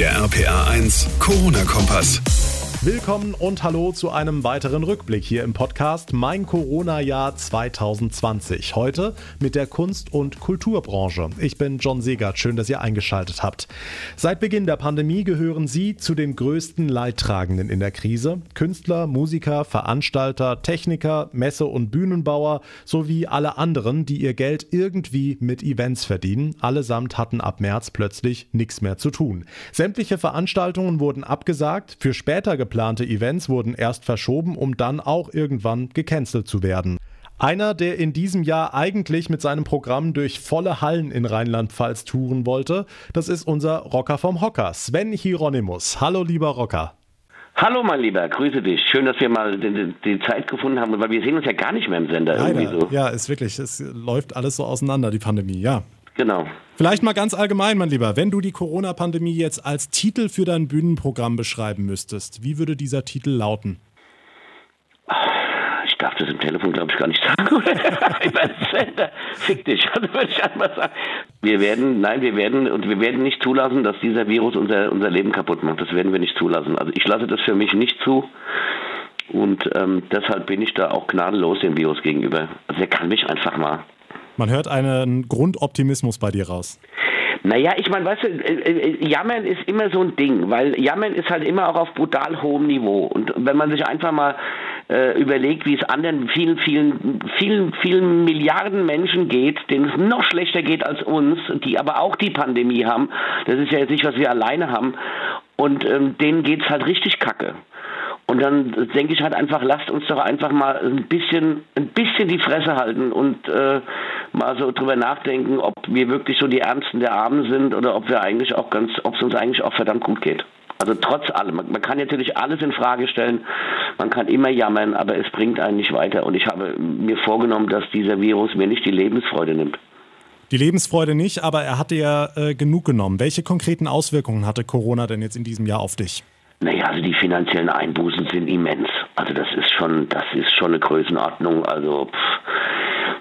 Der RPA 1 Corona-Kompass. Willkommen und hallo zu einem weiteren Rückblick hier im Podcast Mein Corona-Jahr 2020. Heute mit der Kunst- und Kulturbranche. Ich bin John Segert, schön, dass ihr eingeschaltet habt. Seit Beginn der Pandemie gehören Sie zu den größten Leidtragenden in der Krise. Künstler, Musiker, Veranstalter, Techniker, Messe- und Bühnenbauer sowie alle anderen, die ihr Geld irgendwie mit Events verdienen. Allesamt hatten ab März plötzlich nichts mehr zu tun. Sämtliche Veranstaltungen wurden abgesagt, für später geplante Events wurden erst verschoben, um dann auch irgendwann gecancelt zu werden. Einer, der in diesem Jahr eigentlich mit seinem Programm durch volle Hallen in Rheinland-Pfalz touren wollte, das ist unser Rocker vom Hocker, Sven Hieronymus. Hallo lieber Rocker. Hallo mein Lieber, grüße dich. Schön, dass wir mal die, die, Zeit gefunden haben, weil wir sehen uns ja gar nicht mehr im Sender. Leider. Irgendwie so. Ja, ist wirklich, es läuft alles so auseinander, die Pandemie, ja. Genau. Vielleicht mal ganz allgemein, mein Lieber, wenn du die Corona-Pandemie jetzt als Titel für dein Bühnenprogramm beschreiben müsstest, wie würde dieser Titel lauten? Ich darf das im Telefon, glaube ich, gar nicht sagen. Sender, fick dich, also würde ich einfach sagen. Wir werden, nein, wir werden, und wir werden nicht zulassen, dass dieser Virus unser, unser Leben kaputt macht. Das werden wir nicht zulassen. Also ich lasse das für mich nicht zu. Und ähm, deshalb bin ich da auch gnadenlos dem Virus gegenüber. Also der kann mich einfach mal man hört einen Grundoptimismus bei dir raus. Naja, ich meine, weißt du, äh, äh, Jammern ist immer so ein Ding, weil Jammern ist halt immer auch auf brutal hohem Niveau. Und wenn man sich einfach mal äh, überlegt, wie es anderen vielen, vielen, vielen, vielen Milliarden Menschen geht, denen es noch schlechter geht als uns, die aber auch die Pandemie haben, das ist ja jetzt nicht, was wir alleine haben, und ähm, denen es halt richtig kacke. Und dann denke ich halt einfach, lasst uns doch einfach mal ein bisschen, ein bisschen die Fresse halten und äh, mal so drüber nachdenken, ob wir wirklich so die Ärmsten der Armen sind oder ob wir eigentlich auch ganz, ob es uns eigentlich auch verdammt gut geht. Also trotz allem, man, kann natürlich alles in Frage stellen, man kann immer jammern, aber es bringt einen nicht weiter. Und ich habe mir vorgenommen, dass dieser Virus mir nicht die Lebensfreude nimmt. Die Lebensfreude nicht, aber er hatte ja äh, genug genommen. Welche konkreten Auswirkungen hatte Corona denn jetzt in diesem Jahr auf dich? Naja, also die finanziellen Einbußen sind immens. Also das ist schon, das ist schon eine Größenordnung. Also pff,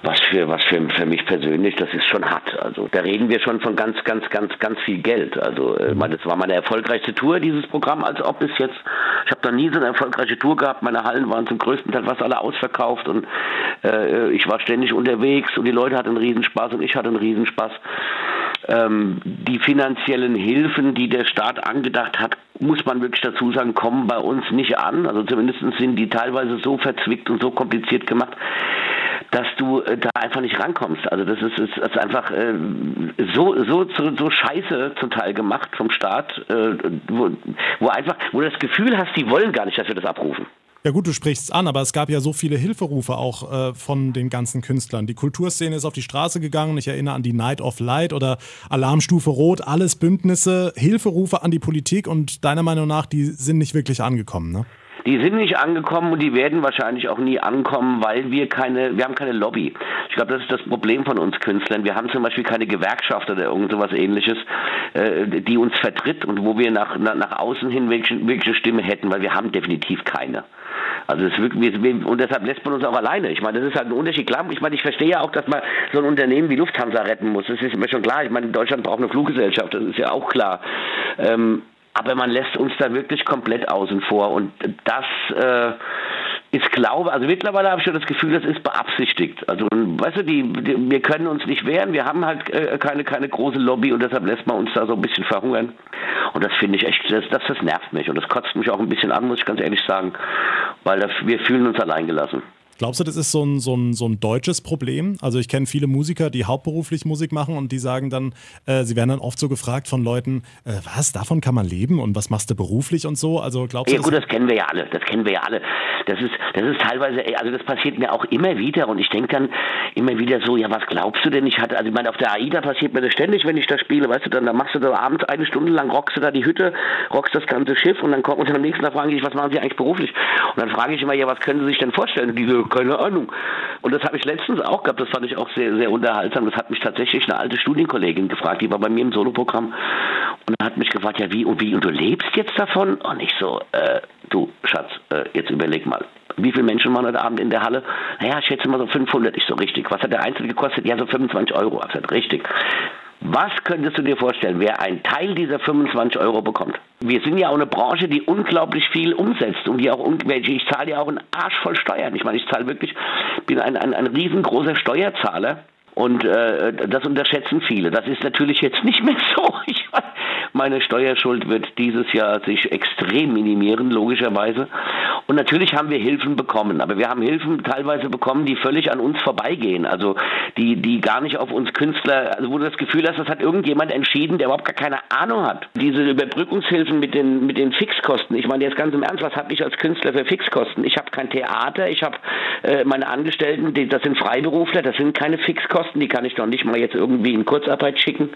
was für was für, für mich persönlich, das ist schon hart. Also da reden wir schon von ganz, ganz, ganz, ganz viel Geld. Also äh, mhm. das war meine erfolgreichste Tour, dieses Programm, als ob bis jetzt. Ich habe da nie so eine erfolgreiche Tour gehabt. Meine Hallen waren zum größten Teil fast alle ausverkauft und äh, ich war ständig unterwegs und die Leute hatten einen Riesenspaß und ich hatte einen Riesenspaß. Ähm, die finanziellen Hilfen, die der Staat angedacht hat, muss man wirklich dazu sagen, kommen bei uns nicht an. Also zumindest sind die teilweise so verzwickt und so kompliziert gemacht, dass du äh, da einfach nicht rankommst. Also das ist, ist, ist einfach äh, so, so, so, so scheiße zum Teil gemacht vom Staat, äh, wo, wo einfach, wo du das Gefühl hast, die wollen gar nicht, dass wir das abrufen. Ja gut, du sprichst es an, aber es gab ja so viele Hilferufe auch äh, von den ganzen Künstlern. Die Kulturszene ist auf die Straße gegangen. Ich erinnere an die Night of Light oder Alarmstufe Rot, alles Bündnisse, Hilferufe an die Politik und deiner Meinung nach, die sind nicht wirklich angekommen, ne? Die sind nicht angekommen und die werden wahrscheinlich auch nie ankommen, weil wir keine, wir haben keine Lobby. Ich glaube, das ist das Problem von uns Künstlern. Wir haben zum Beispiel keine Gewerkschaft oder irgend sowas ähnliches, äh, die uns vertritt und wo wir nach, nach, nach außen hin welche, welche Stimme hätten, weil wir haben definitiv keine. Also es wirklich, wir, und deshalb lässt man uns auch alleine. Ich meine, das ist halt ein Unterschied. Klar, ich meine, ich verstehe ja auch, dass man so ein Unternehmen wie Lufthansa retten muss. Das ist mir schon klar. Ich meine, Deutschland braucht eine Fluggesellschaft, das ist ja auch klar. Ähm, aber man lässt uns da wirklich komplett außen vor und das äh, ist glaube, also mittlerweile habe ich schon das Gefühl, das ist beabsichtigt. Also weißt du, die, die, wir können uns nicht wehren, wir haben halt äh, keine, keine große Lobby und deshalb lässt man uns da so ein bisschen verhungern. Und das finde ich echt, das, das, das nervt mich und das kotzt mich auch ein bisschen an, muss ich ganz ehrlich sagen, weil das, wir fühlen uns alleingelassen. Glaubst du, das ist so ein, so ein, so ein deutsches Problem? Also ich kenne viele Musiker, die hauptberuflich Musik machen und die sagen dann, äh, sie werden dann oft so gefragt von Leuten, äh, was, davon kann man leben und was machst du beruflich und so? Also glaubst ja, du, gut, das kennen wir ja alle, das kennen wir ja alle. Das ist, das ist teilweise, also das passiert mir auch immer wieder und ich denke dann immer wieder so, ja, was glaubst du denn? Ich hatte, also ich meine, auf der AIDA passiert mir das ständig, wenn ich da spiele, weißt du, dann, dann machst du da abends eine Stunde lang, rockst du da die Hütte, rockst das ganze Schiff und dann kommt und am nächsten Tag fragen die was machen sie eigentlich beruflich? Und dann frage ich immer, ja, was können sie sich denn vorstellen? Und die so, keine Ahnung. Und das habe ich letztens auch gehabt, das fand ich auch sehr, sehr unterhaltsam. Das hat mich tatsächlich eine alte Studienkollegin gefragt, die war bei mir im Soloprogramm und hat mich gefragt, ja wie und wie, und du lebst jetzt davon? Und ich so, äh, du Schatz, äh, jetzt überleg mal. Wie viele Menschen waren heute Abend in der Halle? Naja, ich schätze mal so 500. Ich so, richtig. Was hat der Einzelne gekostet? Ja, so 25 Euro. Gesagt, richtig. Was könntest du dir vorstellen, wer einen Teil dieser 25 Euro bekommt? Wir sind ja auch eine Branche, die unglaublich viel umsetzt und die auch ich zahle ja auch einen Arsch voll Steuern. Ich meine, ich zahle wirklich, bin ein, ein, ein riesengroßer Steuerzahler. Und äh, das unterschätzen viele. Das ist natürlich jetzt nicht mehr so. Ich, meine Steuerschuld wird dieses Jahr sich extrem minimieren, logischerweise. Und natürlich haben wir Hilfen bekommen, aber wir haben Hilfen teilweise bekommen, die völlig an uns vorbeigehen. Also die, die gar nicht auf uns Künstler, also wo du das Gefühl hast, das hat irgendjemand entschieden, der überhaupt gar keine Ahnung hat. Diese Überbrückungshilfen mit den, mit den Fixkosten. Ich meine jetzt ganz im Ernst, was habe ich als Künstler für Fixkosten? Ich habe kein Theater, ich habe äh, meine Angestellten, die, das sind Freiberufler, das sind keine Fixkosten, die kann ich doch nicht mal jetzt irgendwie in Kurzarbeit schicken.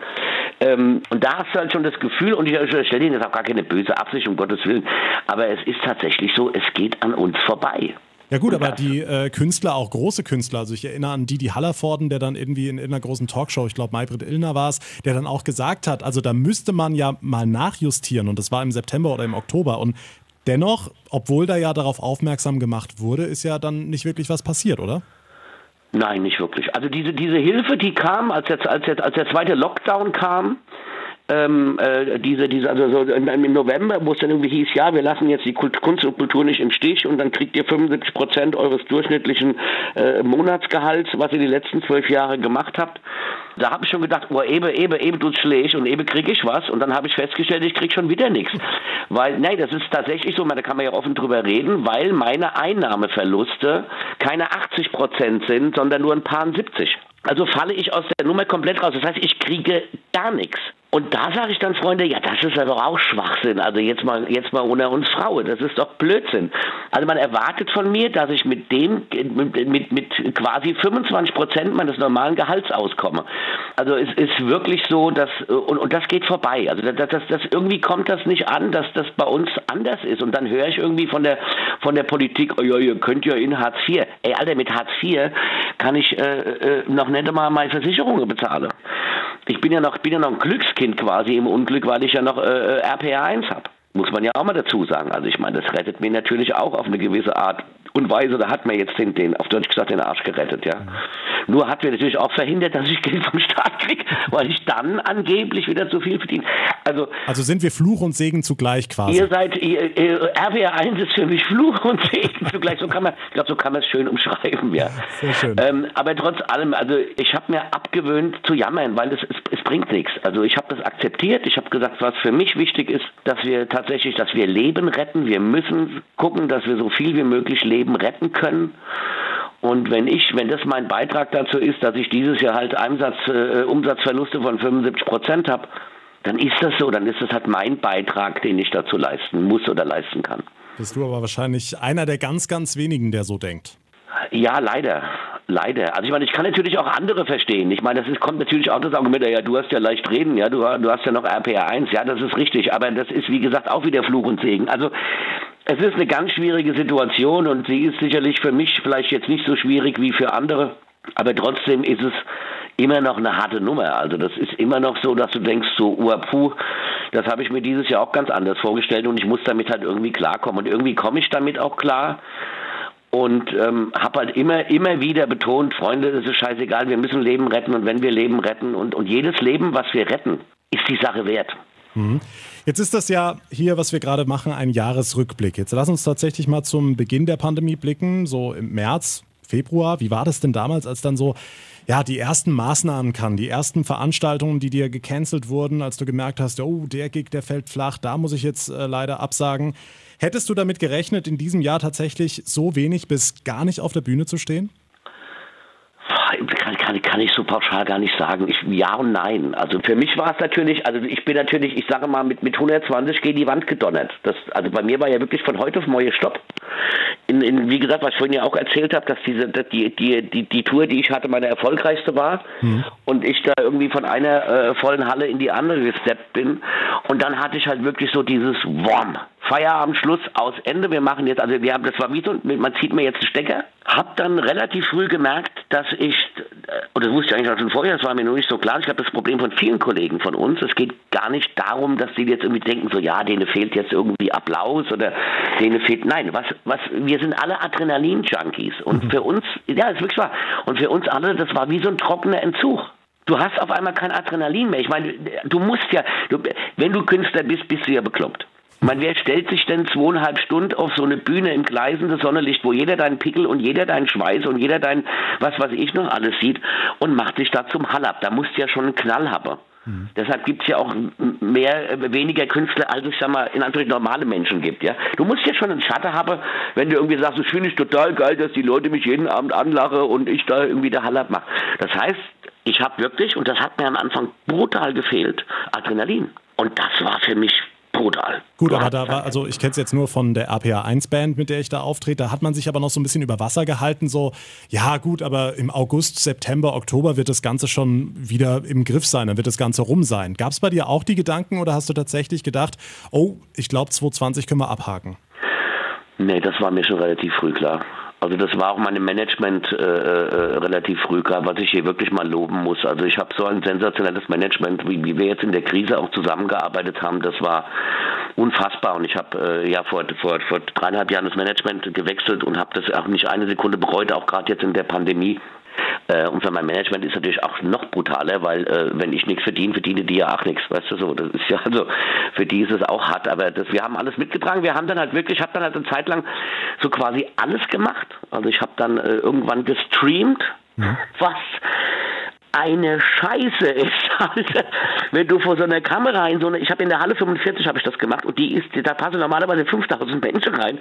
Ähm, und da hast du halt schon das Gefühl, und ich stelle Ihnen jetzt auch gar keine böse Absicht, um Gottes Willen, aber es ist tatsächlich so, es geht an uns vorbei. Ja gut, aber die äh, Künstler, auch große Künstler, also ich erinnere an Didi Hallervorden, der dann irgendwie in, in einer großen Talkshow, ich glaube Maybrit Illner war es, der dann auch gesagt hat, also da müsste man ja mal nachjustieren und das war im September oder im Oktober und dennoch, obwohl da ja darauf aufmerksam gemacht wurde, ist ja dann nicht wirklich was passiert, oder? Nein, nicht wirklich. Also diese, diese Hilfe, die kam, als, jetzt, als, jetzt, als der zweite Lockdown kam, ähm, äh, diese, diese, also so im November, wo es dann irgendwie hieß, ja, wir lassen jetzt die Kunst und Kultur nicht im Stich und dann kriegt ihr 75 Prozent eures durchschnittlichen äh, Monatsgehalts, was ihr die letzten zwölf Jahre gemacht habt. Da habe ich schon gedacht, oh, eben, eben, eben tut's schlecht und eben kriege ich was und dann habe ich festgestellt, ich kriege schon wieder nichts. Weil, nein, das ist tatsächlich so, da kann man ja offen drüber reden, weil meine Einnahmeverluste keine 80 Prozent sind, sondern nur ein paar 70. Also falle ich aus der Nummer komplett raus. Das heißt, ich kriege gar nichts. Und da sage ich dann, Freunde, ja, das ist aber auch Schwachsinn. Also jetzt mal, jetzt mal unter uns Frauen, das ist doch Blödsinn. Also man erwartet von mir, dass ich mit dem, mit, mit, mit quasi 25 Prozent meines normalen Gehalts auskomme. Also es ist wirklich so, dass, und, und das geht vorbei. Also das, das, das, irgendwie kommt das nicht an, dass das bei uns anders ist. Und dann höre ich irgendwie von der, von der Politik, oh ja, ihr könnt ja in Hartz IV. Ey, Alter, mit Hartz IV kann ich äh, äh, noch nicht einmal meine Versicherungen bezahlen ich bin ja noch, bin ja noch ein Glückskind quasi im Unglück, weil ich ja noch äh, äh RPA 1 habe. Muss man ja auch mal dazu sagen. Also ich meine, das rettet mir natürlich auch auf eine gewisse Art und Weise. Da hat mir jetzt den, den auf Deutsch gesagt, den Arsch gerettet, ja. Mhm. Nur hat mir natürlich auch verhindert, dass ich Geld vom Staat kriege, weil ich dann angeblich wieder zu viel verdiene. Also, also sind wir Fluch und Segen zugleich quasi. Ihr seid, ihr, ihr, RWR 1 ist für mich Fluch und Segen zugleich. So kann man, ich glaube, so kann man es schön umschreiben, ja. Sehr schön. Ähm, aber trotz allem, also ich habe mir abgewöhnt zu jammern, weil es, es, es bringt nichts. Also ich habe das akzeptiert. Ich habe gesagt, was für mich wichtig ist, dass wir tatsächlich, dass wir Leben retten. Wir müssen gucken, dass wir so viel wie möglich Leben retten können. Und wenn ich, wenn das mein Beitrag dazu ist, dass ich dieses Jahr halt Einsatz, äh, Umsatzverluste von 75 Prozent habe, dann ist das so, dann ist das halt mein Beitrag, den ich dazu leisten muss oder leisten kann. Bist du aber wahrscheinlich einer der ganz, ganz wenigen, der so denkt. Ja, leider. Leider. Also ich meine, ich kann natürlich auch andere verstehen. Ich meine, das ist, kommt natürlich auch das Argument, ja, du hast ja leicht reden, ja, du, du hast ja noch RPR 1, ja, das ist richtig, aber das ist, wie gesagt, auch wieder Fluch und Segen. Also es ist eine ganz schwierige Situation und sie ist sicherlich für mich vielleicht jetzt nicht so schwierig wie für andere, aber trotzdem ist es immer noch eine harte Nummer. Also das ist immer noch so, dass du denkst, so, oh, puh, das habe ich mir dieses Jahr auch ganz anders vorgestellt und ich muss damit halt irgendwie klarkommen. Und irgendwie komme ich damit auch klar und ähm, habe halt immer, immer wieder betont, Freunde, es ist scheißegal, wir müssen Leben retten und wenn wir Leben retten und, und jedes Leben, was wir retten, ist die Sache wert. Mhm. Jetzt ist das ja hier, was wir gerade machen, ein Jahresrückblick. Jetzt lass uns tatsächlich mal zum Beginn der Pandemie blicken, so im März, Februar. Wie war das denn damals, als dann so ja, die ersten Maßnahmen kamen, die ersten Veranstaltungen, die dir gecancelt wurden, als du gemerkt hast, oh, der Gig, der fällt flach, da muss ich jetzt äh, leider absagen. Hättest du damit gerechnet, in diesem Jahr tatsächlich so wenig bis gar nicht auf der Bühne zu stehen? Kann, kann, ich so pauschal gar nicht sagen. Ich, ja und nein. Also für mich war es natürlich, also ich bin natürlich, ich sage mal, mit, mit 120 gegen die Wand gedonnert. Das, also bei mir war ja wirklich von heute auf morgen Stopp. In, in, wie gesagt, was ich vorhin ja auch erzählt habe, dass diese die, die, die, die Tour, die ich hatte, meine erfolgreichste war mhm. und ich da irgendwie von einer äh, vollen Halle in die andere gesteppt bin. Und dann hatte ich halt wirklich so dieses Wom. Feierabend, Schluss, aus, Ende. Wir machen jetzt, also wir haben, das war wie so, man zieht mir jetzt einen Stecker. Hab dann relativ früh gemerkt, dass ich, äh, und das wusste ich eigentlich auch schon vorher, das war mir nur nicht so klar. Ich glaube, das Problem von vielen Kollegen von uns, es geht gar nicht darum, dass sie jetzt irgendwie denken, so, ja, denen fehlt jetzt irgendwie Applaus oder denen fehlt, nein, was, was, wir sind alle Adrenalin-Junkies. Und mhm. für uns, ja, ist wirklich wahr. Und für uns alle, das war wie so ein trockener Entzug. Du hast auf einmal kein Adrenalin mehr. Ich meine, du musst ja, du, wenn du Künstler bist, bist du ja bekloppt. Meine, wer stellt sich denn zweieinhalb Stunden auf so eine Bühne im gleisenden Sonnenlicht, wo jeder deinen Pickel und jeder deinen Schweiß und jeder dein, was weiß ich noch alles sieht und macht dich da zum Hallab. Da musst du ja schon einen Knall haben. Mhm. Deshalb gibt es ja auch mehr, weniger Künstler, als es, sag mal, in Anführungszeichen normale Menschen gibt, ja. Du musst ja schon einen Schatten haben, wenn du irgendwie sagst, das finde ich total geil, dass die Leute mich jeden Abend anlache und ich da irgendwie der Hallab mache. Das heißt, ich habe wirklich, und das hat mir am Anfang brutal gefehlt, Adrenalin. Und das war für mich brutal. Gut, aber da war, also ich kenne es jetzt nur von der APA 1 Band, mit der ich da auftrete, da hat man sich aber noch so ein bisschen über Wasser gehalten, so, ja gut, aber im August, September, Oktober wird das Ganze schon wieder im Griff sein, dann wird das Ganze rum sein. Gab es bei dir auch die Gedanken oder hast du tatsächlich gedacht, oh, ich glaube 2020 können wir abhaken? Nee, das war mir schon relativ früh klar. Also das war auch meinem Management äh, äh, relativ früh klar, was ich hier wirklich mal loben muss. Also ich habe so ein sensationelles Management, wie, wie wir jetzt in der Krise auch zusammengearbeitet haben. Das war unfassbar. Und ich habe äh, ja vor, vor, vor dreieinhalb Jahren das Management gewechselt und habe das auch nicht eine Sekunde bereut, auch gerade jetzt in der Pandemie. Äh, und für mein Management ist natürlich auch noch brutaler, weil äh, wenn ich nichts verdiene, verdiene die ja auch nichts, weißt du so. Das ist ja also für die ist es auch hart, aber das, wir haben alles mitgetragen. Wir haben dann halt wirklich, ich habe dann halt eine Zeit lang so quasi alles gemacht. Also ich habe dann äh, irgendwann gestreamt, mhm. was eine Scheiße ist, Alter. Wenn du vor so einer Kamera in so eine, ich habe in der Halle 45 habe ich das gemacht und die ist, da passen normalerweise 5000 Menschen rein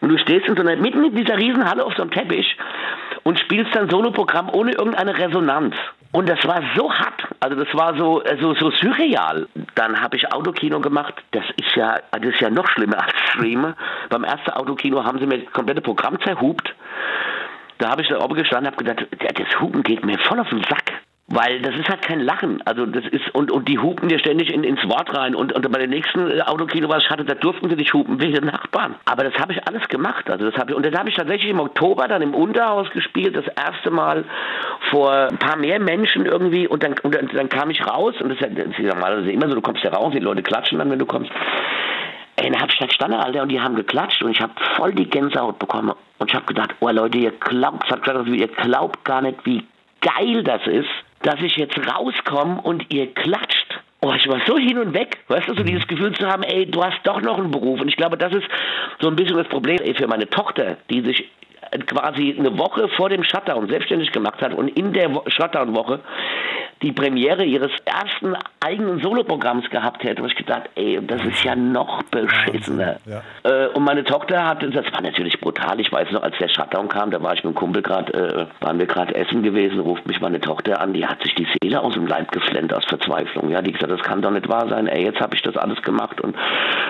und du stehst in so einer, mitten in dieser Riesenhalle auf so einem Teppich und spielst dann Soloprogramm ohne irgendeine Resonanz. Und das war so hart, also das war so, äh, so, so surreal. Dann habe ich Autokino gemacht. Das ist ja, das ist ja noch schlimmer als Streamer. Beim ersten Autokino haben sie mir das komplette Programm zerhupt. Da habe ich da oben gestanden und habe gedacht, das Hupen geht mir voll auf den Sack. Weil das ist halt kein Lachen. Also das ist, und, und die hupen dir ständig in, ins Wort rein. Und, und bei den nächsten äh, Autokino, was ich hatte, da durften sie nicht hupen den Nachbarn. Aber das habe ich alles gemacht. Also das habe ich, und das habe ich tatsächlich im Oktober dann im Unterhaus gespielt, das erste Mal vor ein paar mehr Menschen irgendwie. Und dann, und dann, dann kam ich raus, und das ist ja, das ist normalerweise immer so, du kommst ja raus, die Leute klatschen dann, wenn du kommst. Ey, dann hab ich da gestanden, Alter, und die haben geklatscht und ich habe voll die Gänsehaut bekommen. Und ich habe gedacht, oh Leute, ihr glaubt, ihr glaubt gar nicht, wie geil das ist dass ich jetzt rauskomme und ihr klatscht. Oh, ich war so hin und weg, weißt du, so dieses Gefühl zu haben, ey, du hast doch noch einen Beruf. Und ich glaube, das ist so ein bisschen das Problem für meine Tochter, die sich quasi eine Woche vor dem Shutdown selbstständig gemacht hat und in der Shutdown-Woche die Premiere ihres ersten eigenen Soloprogramms gehabt hätte, habe ich gedacht, ey, das ist ja noch beschissener. Ja. Äh, und meine Tochter hatte, das war natürlich brutal, ich weiß noch, als der Shutdown kam, da war ich mit dem Kumpel gerade, äh, waren wir gerade essen gewesen, ruft mich meine Tochter an, die hat sich die Seele aus dem Leib geflennt aus Verzweiflung. Ja, die gesagt, das kann doch nicht wahr sein, ey, jetzt habe ich das alles gemacht und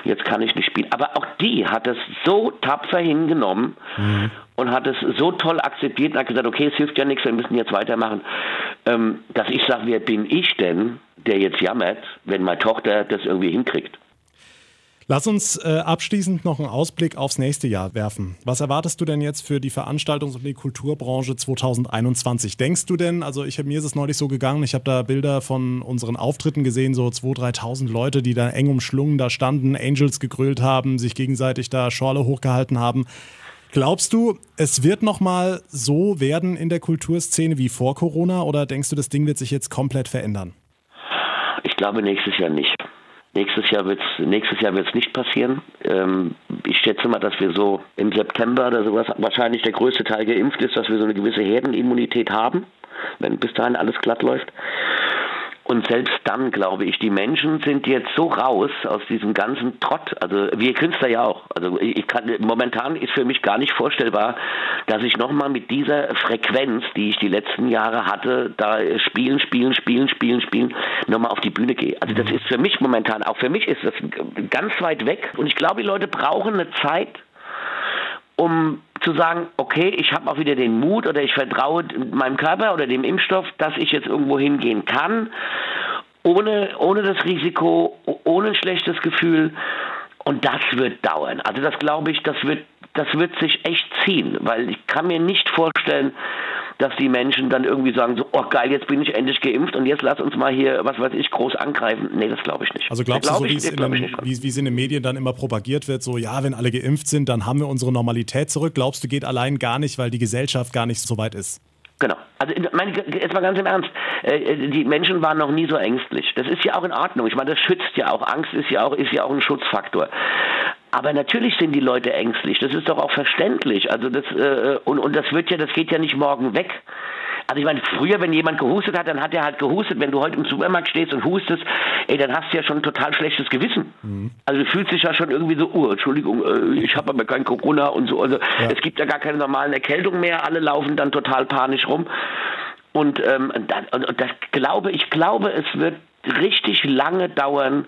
jetzt kann ich nicht spielen. Aber auch die hat es so tapfer hingenommen mhm und hat es so toll akzeptiert und hat gesagt, okay, es hilft ja nichts, wir müssen jetzt weitermachen, ähm, dass ich sage, wer bin ich denn, der jetzt jammert, wenn meine Tochter das irgendwie hinkriegt? Lass uns äh, abschließend noch einen Ausblick aufs nächste Jahr werfen. Was erwartest du denn jetzt für die Veranstaltungs- und die Kulturbranche 2021? Denkst du denn, also ich, mir ist es neulich so gegangen, ich habe da Bilder von unseren Auftritten gesehen, so 2.000, 3.000 Leute, die da eng umschlungen da standen, Angels gegrölt haben, sich gegenseitig da Schorle hochgehalten haben. Glaubst du, es wird nochmal so werden in der Kulturszene wie vor Corona oder denkst du, das Ding wird sich jetzt komplett verändern? Ich glaube nächstes Jahr nicht. Nächstes Jahr wird es nächstes Jahr wird's nicht passieren. Ähm, ich schätze mal, dass wir so im September oder sowas wahrscheinlich der größte Teil geimpft ist, dass wir so eine gewisse Herdenimmunität haben, wenn bis dahin alles glatt läuft. Und selbst dann, glaube ich, die Menschen sind jetzt so raus aus diesem ganzen Trott. Also wir Künstler ja auch. Also ich kann, momentan ist für mich gar nicht vorstellbar, dass ich nochmal mit dieser Frequenz, die ich die letzten Jahre hatte, da spielen, spielen, spielen, spielen, spielen, nochmal auf die Bühne gehe. Also das ist für mich momentan, auch für mich ist das ganz weit weg. Und ich glaube, die Leute brauchen eine Zeit, um zu sagen, okay, ich habe auch wieder den Mut oder ich vertraue meinem Körper oder dem Impfstoff, dass ich jetzt irgendwo hingehen kann, ohne, ohne das Risiko, ohne ein schlechtes Gefühl. Und das wird dauern. Also das glaube ich, das wird, das wird sich echt ziehen, weil ich kann mir nicht vorstellen, dass die Menschen dann irgendwie sagen, so, oh geil, jetzt bin ich endlich geimpft und jetzt lass uns mal hier, was weiß ich, groß angreifen. Nee, das glaube ich nicht. Also glaubst du, so wie es, in den, wie, wie es in den Medien dann immer propagiert wird, so, ja, wenn alle geimpft sind, dann haben wir unsere Normalität zurück. Glaubst du, geht allein gar nicht, weil die Gesellschaft gar nicht so weit ist? Genau. Also meine, jetzt mal ganz im Ernst, äh, die Menschen waren noch nie so ängstlich. Das ist ja auch in Ordnung. Ich meine, das schützt ja auch. Angst ist ja auch, ist ja auch ein Schutzfaktor. Aber natürlich sind die Leute ängstlich. Das ist doch auch verständlich. Also das äh, und, und das wird ja, das geht ja nicht morgen weg. Also ich meine, früher, wenn jemand gehustet hat, dann hat er halt gehustet. Wenn du heute im Supermarkt stehst und hustest, ey, dann hast du ja schon ein total schlechtes Gewissen. Mhm. Also du fühlst dich ja schon irgendwie so, oh, Entschuldigung, äh, ich habe aber kein Corona und so. Also ja. es gibt ja gar keine normalen Erkältungen mehr. Alle laufen dann total panisch rum. Und, ähm, das, und das glaube ich glaube, es wird richtig lange dauern,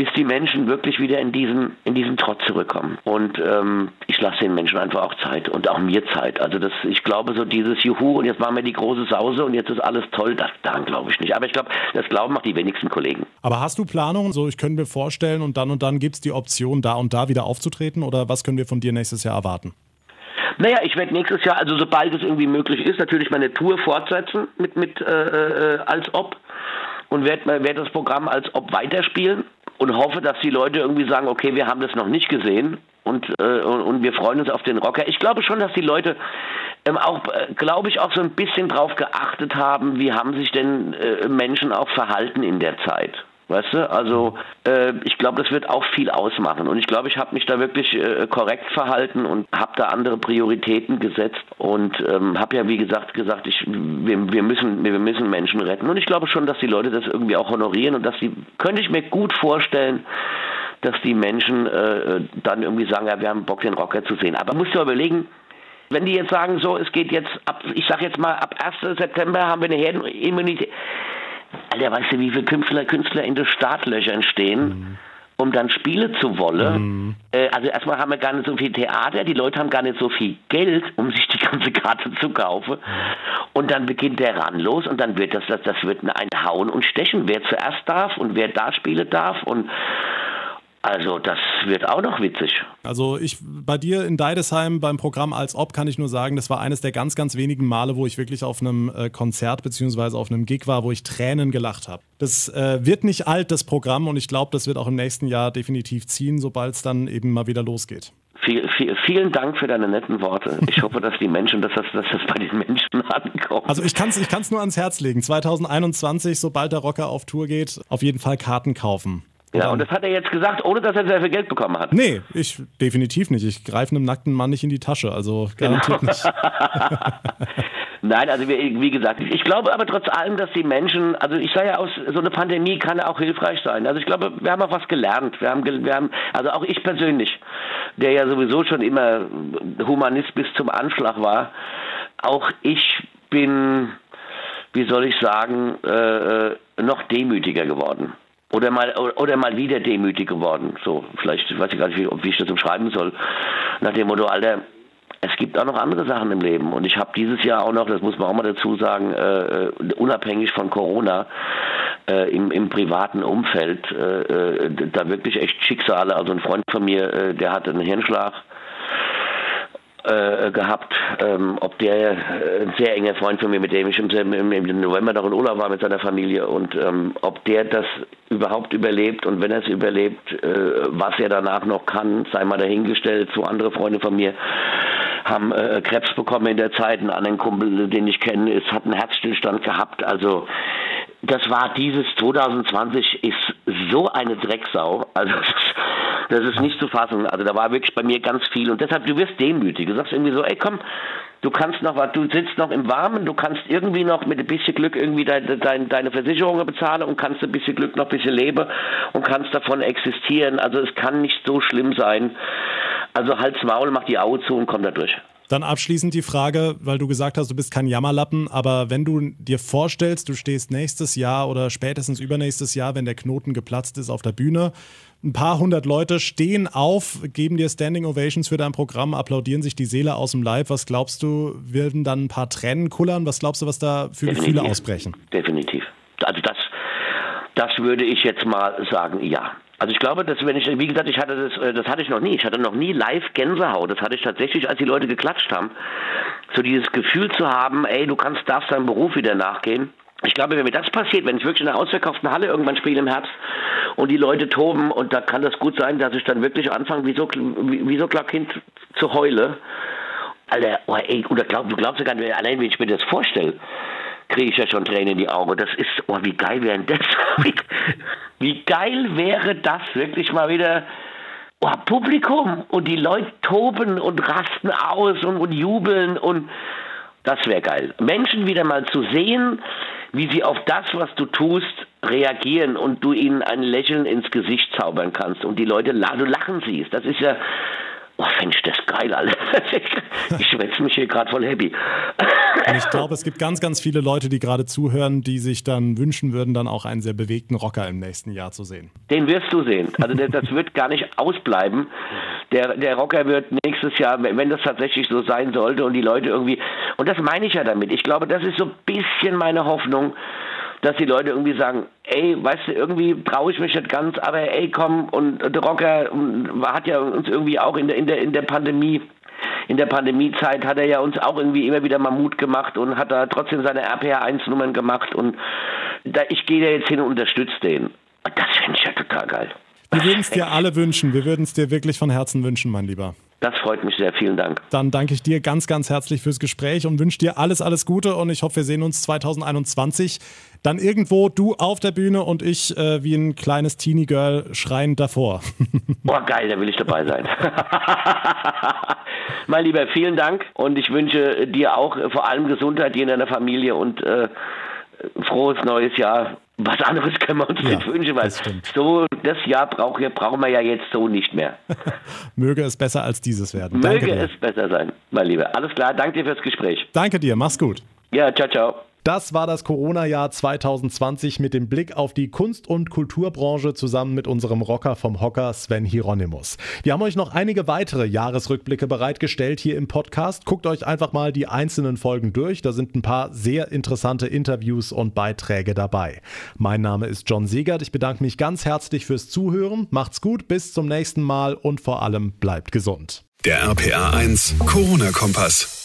bis die Menschen wirklich wieder in diesen, in diesen Trott zurückkommen. Und ähm, ich lasse den Menschen einfach auch Zeit und auch mir Zeit. Also das, ich glaube so dieses Juhu und jetzt machen wir die große Sause und jetzt ist alles toll, das, daran glaube ich nicht. Aber ich glaube, das glauben auch die wenigsten Kollegen. Aber hast du Planungen? So, ich könnte mir vorstellen und dann und dann gibt es die Option, da und da wieder aufzutreten oder was können wir von dir nächstes Jahr erwarten? Naja, ich werde nächstes Jahr, also sobald es irgendwie möglich ist, natürlich meine Tour fortsetzen mit, mit äh, äh als ob und werde werd das Programm als ob weiterspielen und hoffe, dass die Leute irgendwie sagen, okay, wir haben das noch nicht gesehen und, äh, und wir freuen uns auf den Rocker. Ich glaube schon, dass die Leute ähm, auch, äh, glaube ich, auch so ein bisschen drauf geachtet haben, wie haben sich denn äh, Menschen auch verhalten in der Zeit. Weißt du, also äh, ich glaube, das wird auch viel ausmachen. Und ich glaube, ich habe mich da wirklich äh, korrekt verhalten und habe da andere Prioritäten gesetzt und ähm, habe ja, wie gesagt, gesagt, ich, wir, wir, müssen, wir müssen Menschen retten. Und ich glaube schon, dass die Leute das irgendwie auch honorieren und dass sie, könnte ich mir gut vorstellen, dass die Menschen äh, dann irgendwie sagen, ja, wir haben Bock, den Rocker zu sehen. Aber musst du überlegen, wenn die jetzt sagen, so, es geht jetzt ab, ich sag jetzt mal, ab 1. September haben wir eine Herdenimmunität Alter, weißt du, wie viele Künstler, Künstler in den Startlöchern stehen? Mhm um dann Spiele zu wollen. Mhm. Also erstmal haben wir gar nicht so viel Theater, die Leute haben gar nicht so viel Geld, um sich die ganze Karte zu kaufen. Und dann beginnt der Ran los und dann wird das, das, das wird ein Hauen und Stechen, wer zuerst darf und wer da spielen darf und also das wird auch noch witzig. Also ich bei dir in Deidesheim beim Programm als Ob kann ich nur sagen, das war eines der ganz, ganz wenigen Male, wo ich wirklich auf einem äh, Konzert bzw. auf einem Gig war, wo ich Tränen gelacht habe. Das äh, wird nicht alt, das Programm, und ich glaube, das wird auch im nächsten Jahr definitiv ziehen, sobald es dann eben mal wieder losgeht. Viel, viel, vielen Dank für deine netten Worte. Ich hoffe, dass die Menschen, dass das, dass das bei den Menschen ankommt. Also ich kann es ich nur ans Herz legen. 2021, sobald der Rocker auf Tour geht, auf jeden Fall Karten kaufen. Ja, und das hat er jetzt gesagt, ohne dass er sehr viel Geld bekommen hat. Nee, ich definitiv nicht. Ich greife einem nackten Mann nicht in die Tasche, also garantiert genau. nicht. Nein, also wie, wie, gesagt, ich glaube aber trotz allem, dass die Menschen, also ich sage ja aus, so eine Pandemie kann ja auch hilfreich sein. Also ich glaube, wir haben auch was gelernt. Wir haben, wir haben, also auch ich persönlich, der ja sowieso schon immer Humanist bis zum Anschlag war, auch ich bin, wie soll ich sagen, äh, äh noch demütiger geworden oder mal oder mal wieder demütig geworden. So, vielleicht weiß ich gar nicht, wie, wie ich das umschreiben soll. Nach dem Motto, Alter, es gibt auch noch andere Sachen im Leben. Und ich habe dieses Jahr auch noch, das muss man auch mal dazu sagen, äh, äh unabhängig von Corona, äh, im, im privaten Umfeld, äh, äh, da wirklich echt Schicksale. Also ein Freund von mir, äh, der hatte einen Hirnschlag äh, gehabt, ähm, ob der äh, ein sehr enger Freund von mir, mit dem ich im, im, im November noch in Urlaub war mit seiner Familie und ähm, ob der das überhaupt überlebt und wenn er es überlebt, äh, was er danach noch kann, sei mal dahingestellt. Zwei andere Freunde von mir haben äh, Krebs bekommen in der Zeit. Ein anderen Kumpel, den ich kenne, ist, hat einen Herzstillstand gehabt. Also das war dieses 2020 ist so eine Drecksau. Also das, ist nicht zu fassen. Also da war wirklich bei mir ganz viel und deshalb du wirst demütig. Du sagst irgendwie so, ey komm, du kannst noch was, du sitzt noch im Warmen, du kannst irgendwie noch mit ein bisschen Glück irgendwie deine, deine, deine Versicherungen bezahlen und kannst ein bisschen Glück noch ein bisschen leben und kannst davon existieren. Also es kann nicht so schlimm sein. Also Hals Maul, mach die Augen zu und komm da durch. Dann abschließend die Frage, weil du gesagt hast, du bist kein Jammerlappen, aber wenn du dir vorstellst, du stehst nächstes Jahr oder spätestens übernächstes Jahr, wenn der Knoten geplatzt ist auf der Bühne, ein paar hundert Leute stehen auf, geben dir Standing Ovations für dein Programm, applaudieren sich die Seele aus dem Leib. Was glaubst du, werden dann ein paar Tränen kullern? Was glaubst du, was da für Definitiv. Gefühle ausbrechen? Definitiv. Also das, das würde ich jetzt mal sagen, ja. Also ich glaube, dass wenn ich, wie gesagt, ich hatte das, äh, das hatte ich noch nie. Ich hatte noch nie live Gänsehaut. Das hatte ich tatsächlich, als die Leute geklatscht haben. So dieses Gefühl zu haben, ey, du kannst, darfst deinem Beruf wieder nachgehen. Ich glaube, wenn mir das passiert, wenn ich wirklich in einer ausverkauften Halle irgendwann spiele im Herbst und die Leute toben und da kann das gut sein, dass ich dann wirklich anfange, wie so, wie, wie so Kind zu heulen Alter, oh, ey, oder glaub, du glaubst ja gar nicht, allein wenn ich mir das vorstelle, kriege ich ja schon Tränen in die Augen. Das ist, oh, wie geil wäre das? Wie, wie geil wäre das wirklich mal wieder? Oh, Publikum und die Leute toben und rasten aus und, und jubeln und das wäre geil. Menschen wieder mal zu sehen, wie sie auf das, was du tust, reagieren und du ihnen ein Lächeln ins Gesicht zaubern kannst und die Leute du lachen siehst. Das ist ja, Oh, fände ich das geil, Alter. Ich schwätze mich hier gerade voll happy. Und ich glaube, es gibt ganz, ganz viele Leute, die gerade zuhören, die sich dann wünschen würden, dann auch einen sehr bewegten Rocker im nächsten Jahr zu sehen. Den wirst du sehen. Also das wird gar nicht ausbleiben. Der, der Rocker wird nächstes Jahr, wenn das tatsächlich so sein sollte und die Leute irgendwie, und das meine ich ja damit. Ich glaube, das ist so ein bisschen meine Hoffnung, dass die Leute irgendwie sagen, ey, weißt du, irgendwie traue ich mich nicht ganz, aber ey, komm, und der Rocker hat ja uns irgendwie auch in der, in der, in der Pandemie in der Pandemiezeit hat er ja uns auch irgendwie immer wieder mal Mut gemacht und hat da trotzdem seine RPR1-Nummern gemacht und da, ich gehe da jetzt hin und unterstütze den. Das finde ich ja total geil. Wir würden es dir alle wünschen. Wir würden es dir wirklich von Herzen wünschen, mein Lieber. Das freut mich sehr. Vielen Dank. Dann danke ich dir ganz, ganz herzlich fürs Gespräch und wünsche dir alles, alles Gute. Und ich hoffe, wir sehen uns 2021 dann irgendwo, du auf der Bühne und ich äh, wie ein kleines Teenie-Girl schreiend davor. Boah, geil, da will ich dabei sein. mein Lieber, vielen Dank und ich wünsche dir auch vor allem Gesundheit, dir in deiner Familie und äh, frohes neues Jahr was anderes können wir uns ja, nicht wünschen, weil das so das Jahr brauch, brauchen wir ja jetzt so nicht mehr. Möge es besser als dieses werden. Möge es besser sein, mein Lieber. Alles klar, danke dir fürs Gespräch. Danke dir, mach's gut. Ja, ciao, ciao. Das war das Corona-Jahr 2020 mit dem Blick auf die Kunst- und Kulturbranche zusammen mit unserem Rocker vom Hocker Sven Hieronymus. Wir haben euch noch einige weitere Jahresrückblicke bereitgestellt hier im Podcast. Guckt euch einfach mal die einzelnen Folgen durch. Da sind ein paar sehr interessante Interviews und Beiträge dabei. Mein Name ist John Segert. Ich bedanke mich ganz herzlich fürs Zuhören. Macht's gut, bis zum nächsten Mal und vor allem bleibt gesund. Der RPA 1 Corona-Kompass.